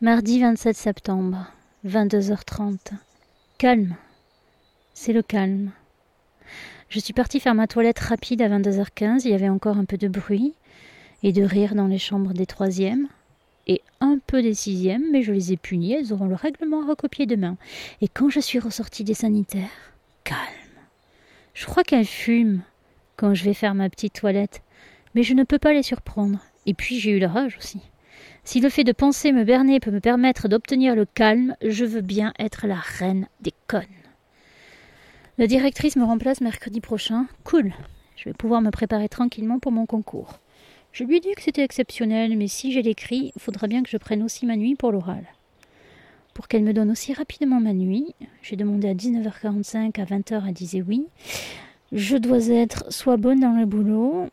Mardi 27 septembre, 22h30. Calme. C'est le calme. Je suis partie faire ma toilette rapide à 22h15, il y avait encore un peu de bruit et de rire dans les chambres des troisièmes et un peu des sixièmes, mais je les ai punis, elles auront le règlement recopié demain. Et quand je suis ressortie des sanitaires, calme. Je crois qu'elles fument quand je vais faire ma petite toilette, mais je ne peux pas les surprendre. Et puis j'ai eu la rage aussi. Si le fait de penser me berner peut me permettre d'obtenir le calme, je veux bien être la reine des connes. La directrice me remplace mercredi prochain. Cool. Je vais pouvoir me préparer tranquillement pour mon concours. Je lui ai dit que c'était exceptionnel, mais si j'ai l'écrit, il faudra bien que je prenne aussi ma nuit pour l'oral. Pour qu'elle me donne aussi rapidement ma nuit, j'ai demandé à 19h45, à 20h, elle disait oui. Je dois être soit bonne dans le boulot,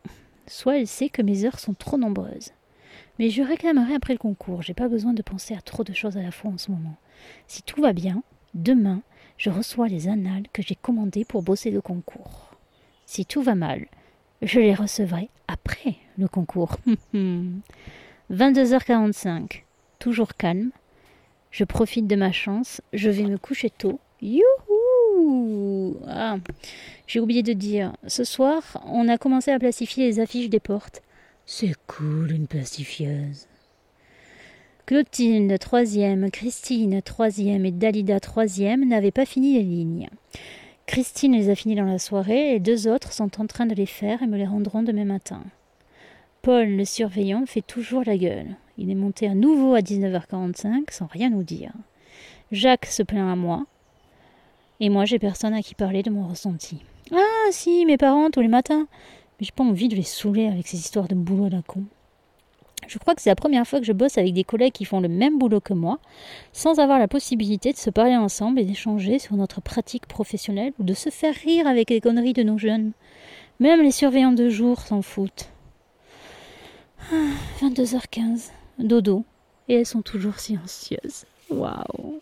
soit elle sait que mes heures sont trop nombreuses. Mais je réclamerai après le concours, j'ai pas besoin de penser à trop de choses à la fois en ce moment. Si tout va bien, demain, je reçois les annales que j'ai commandées pour bosser le concours. Si tout va mal, je les recevrai après le concours. 22h45, toujours calme. Je profite de ma chance, je vais me coucher tôt. Youhou ah, J'ai oublié de dire, ce soir, on a commencé à plastifier les affiches des portes. C'est cool une plastifieuse. Clotilde, troisième, Christine, troisième et Dalida, troisième, n'avaient pas fini les lignes. Christine les a finies dans la soirée, et deux autres sont en train de les faire et me les rendront demain matin. Paul, le surveillant, fait toujours la gueule. Il est monté à nouveau à 19h45 sans rien nous dire. Jacques se plaint à moi. Et moi, j'ai personne à qui parler de mon ressenti. Ah, si, mes parents, tous les matins. Mais j'ai pas envie de les saouler avec ces histoires de boulot d'un con. Je crois que c'est la première fois que je bosse avec des collègues qui font le même boulot que moi, sans avoir la possibilité de se parler ensemble et d'échanger sur notre pratique professionnelle ou de se faire rire avec les conneries de nos jeunes. Même les surveillants de jour s'en foutent. 22h15, dodo, et elles sont toujours silencieuses. Waouh!